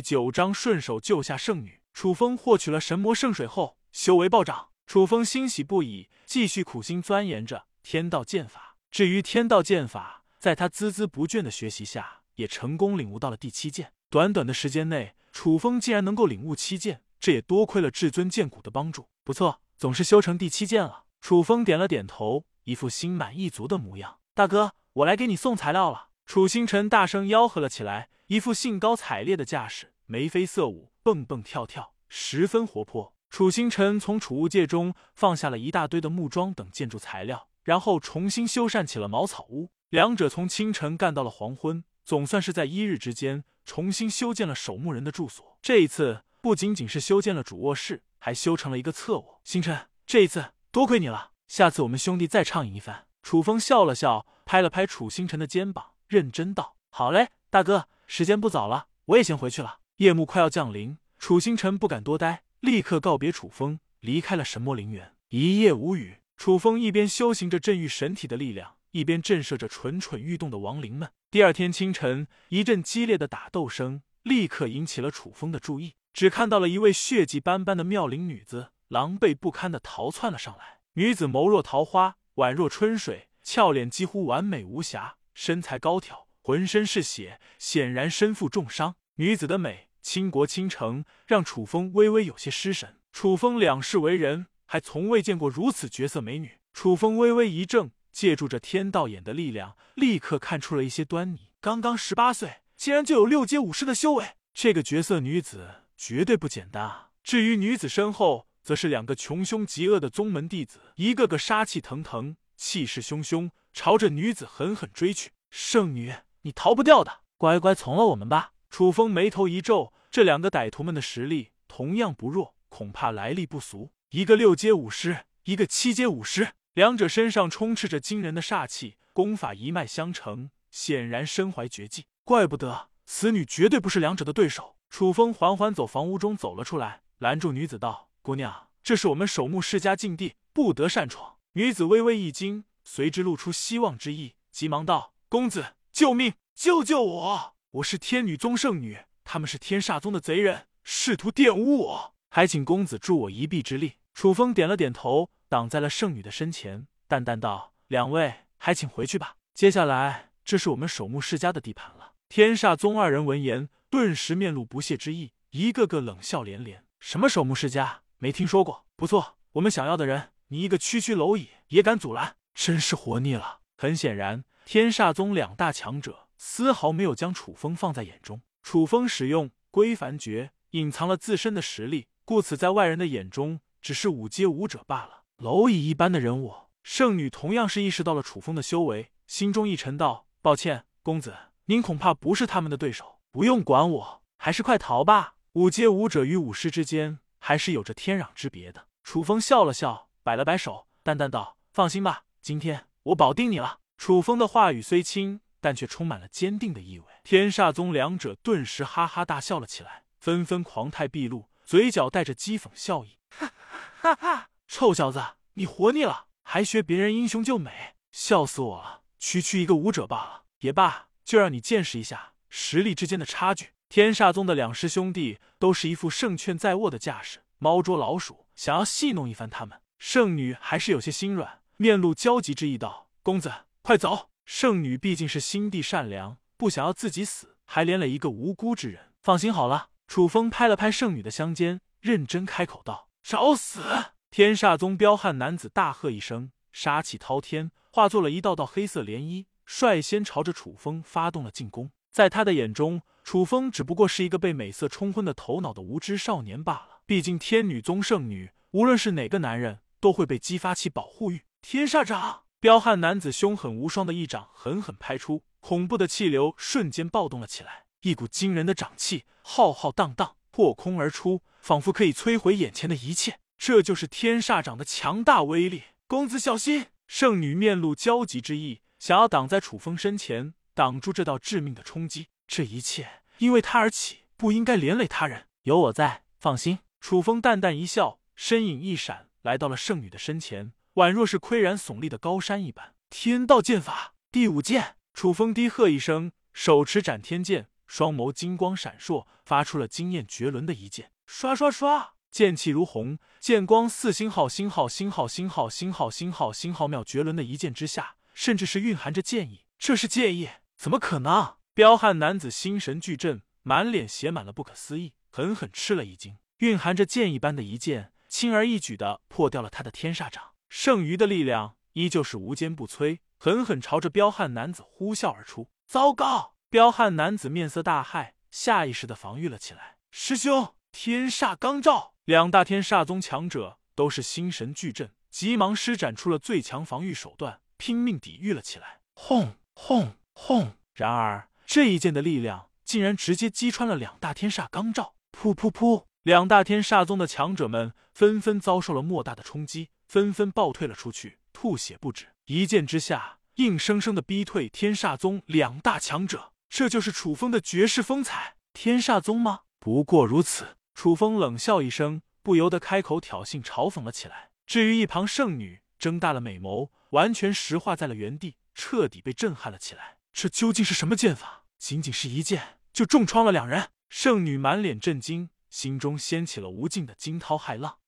九章顺手救下圣女。楚风获取了神魔圣水后，修为暴涨。楚风欣喜不已，继续苦心钻研着天道剑法。至于天道剑法，在他孜孜不倦的学习下，也成功领悟到了第七剑。短短的时间内，楚风竟然能够领悟七剑，这也多亏了至尊剑骨的帮助。不错，总是修成第七剑了。楚风点了点头，一副心满意足的模样。大哥，我来给你送材料了。楚星辰大声吆喝了起来，一副兴高采烈的架势，眉飞色舞，蹦蹦跳跳，十分活泼。楚星辰从储物界中放下了一大堆的木桩等建筑材料，然后重新修缮起了茅草屋。两者从清晨干到了黄昏，总算是在一日之间重新修建了守墓人的住所。这一次不仅仅是修建了主卧室，还修成了一个侧卧。星辰，这一次多亏你了，下次我们兄弟再畅饮一番。楚风笑了笑，拍了拍楚星辰的肩膀，认真道：“好嘞，大哥，时间不早了，我也先回去了。”夜幕快要降临，楚星辰不敢多待。立刻告别楚风，离开了神魔陵园。一夜无语，楚风一边修行着镇御神体的力量，一边震慑着蠢蠢欲动的亡灵们。第二天清晨，一阵激烈的打斗声立刻引起了楚风的注意。只看到了一位血迹斑斑的妙龄女子，狼狈不堪的逃窜了上来。女子眸若桃花，宛若春水，俏脸几乎完美无瑕，身材高挑，浑身是血，显然身负重伤。女子的美。倾国倾城，让楚风微微有些失神。楚风两世为人，还从未见过如此绝色美女。楚风微微一怔，借助着天道眼的力量，立刻看出了一些端倪。刚刚十八岁，竟然就有六阶武士的修为，这个绝色女子绝对不简单啊！至于女子身后，则是两个穷凶极恶的宗门弟子，一个个杀气腾腾，气势汹汹，朝着女子狠狠追去。圣女，你逃不掉的，乖乖从了我们吧。楚风眉头一皱，这两个歹徒们的实力同样不弱，恐怕来历不俗。一个六阶武师，一个七阶武师，两者身上充斥着惊人的煞气，功法一脉相承，显然身怀绝技。怪不得此女绝对不是两者的对手。楚风缓缓走房屋中走了出来，拦住女子道：“姑娘，这是我们守墓世家禁地，不得擅闯。”女子微微一惊，随之露出希望之意，急忙道：“公子，救命！救救我！”我是天女宗圣女，他们是天煞宗的贼人，试图玷污我，还请公子助我一臂之力。楚风点了点头，挡在了圣女的身前，淡淡道：“两位还请回去吧，接下来这是我们守墓世家的地盘了。”天煞宗二人闻言，顿时面露不屑之意，一个个冷笑连连：“什么守墓世家？没听说过。不错，我们想要的人，你一个区区蝼蚁也敢阻拦，真是活腻了。”很显然，天煞宗两大强者。丝毫没有将楚风放在眼中。楚风使用归凡诀，隐藏了自身的实力，故此在外人的眼中只是五阶武者罢了，蝼蚁一般的人物。圣女同样是意识到了楚风的修为，心中一沉，道：“抱歉，公子，您恐怕不是他们的对手。不用管我，还是快逃吧。五阶武者与武师之间还是有着天壤之别的。”楚风笑了笑，摆了摆手，淡淡道：“放心吧，今天我保定你了。”楚风的话语虽轻。但却充满了坚定的意味。天煞宗两者顿时哈哈大笑了起来，纷纷狂态毕露，嘴角带着讥讽笑意。哈哈哈！臭小子，你活腻了，还学别人英雄救美，笑死我了！区区一个武者罢了，也罢，就让你见识一下实力之间的差距。天煞宗的两师兄弟都是一副胜券在握的架势，猫捉老鼠，想要戏弄一番他们。圣女还是有些心软，面露焦急之意道：“公子，快走！”圣女毕竟是心地善良，不想要自己死，还连累一个无辜之人。放心好了，楚风拍了拍圣女的香肩，认真开口道：“找死！”天煞宗彪悍男子大喝一声，杀气滔天，化作了一道道黑色涟漪，率先朝着楚风发动了进攻。在他的眼中，楚风只不过是一个被美色冲昏的头脑的无知少年罢了。毕竟天女宗圣女，无论是哪个男人，都会被激发起保护欲。天煞掌。彪悍男子凶狠无双的一掌狠狠拍出，恐怖的气流瞬间暴动了起来，一股惊人的掌气浩浩荡荡破空而出，仿佛可以摧毁眼前的一切。这就是天煞掌的强大威力。公子小心！圣女面露焦急之意，想要挡在楚风身前，挡住这道致命的冲击。这一切因为他而起，不应该连累他人。有我在，放心。楚风淡淡一笑，身影一闪，来到了圣女的身前。宛若是岿然耸立的高山一般。天道剑法第五剑，楚风低喝一声，手持斩天剑，双眸金光闪烁，发出了惊艳绝伦的一剑。刷刷刷，剑气如虹，剑光似星号，星号，星号，星号，星号，星号，星号，妙绝伦的一剑之下，甚至是蕴含着剑意。这是剑意？怎么可能？彪悍男子心神俱震，满脸写满了不可思议，狠狠吃了一惊。蕴含着剑意般的一剑，轻而易举的破掉了他的天煞掌。剩余的力量依旧是无坚不摧，狠狠朝着彪悍男子呼啸而出。糟糕！彪悍男子面色大骇，下意识的防御了起来。师兄，天煞罡照！两大天煞宗强者都是心神俱震，急忙施展出了最强防御手段，拼命抵御了起来。轰轰轰！然而这一剑的力量竟然直接击穿了两大天煞罡照。噗噗噗！两大天煞宗的强者们纷纷遭受了莫大的冲击。纷纷暴退了出去，吐血不止。一剑之下，硬生生的逼退天煞宗两大强者。这就是楚风的绝世风采。天煞宗吗？不过如此。楚风冷笑一声，不由得开口挑衅嘲讽了起来。至于一旁圣女，睁大了美眸，完全石化在了原地，彻底被震撼了起来。这究竟是什么剑法？仅仅是一剑就重创了两人。圣女满脸震惊，心中掀起了无尽的惊涛骇浪。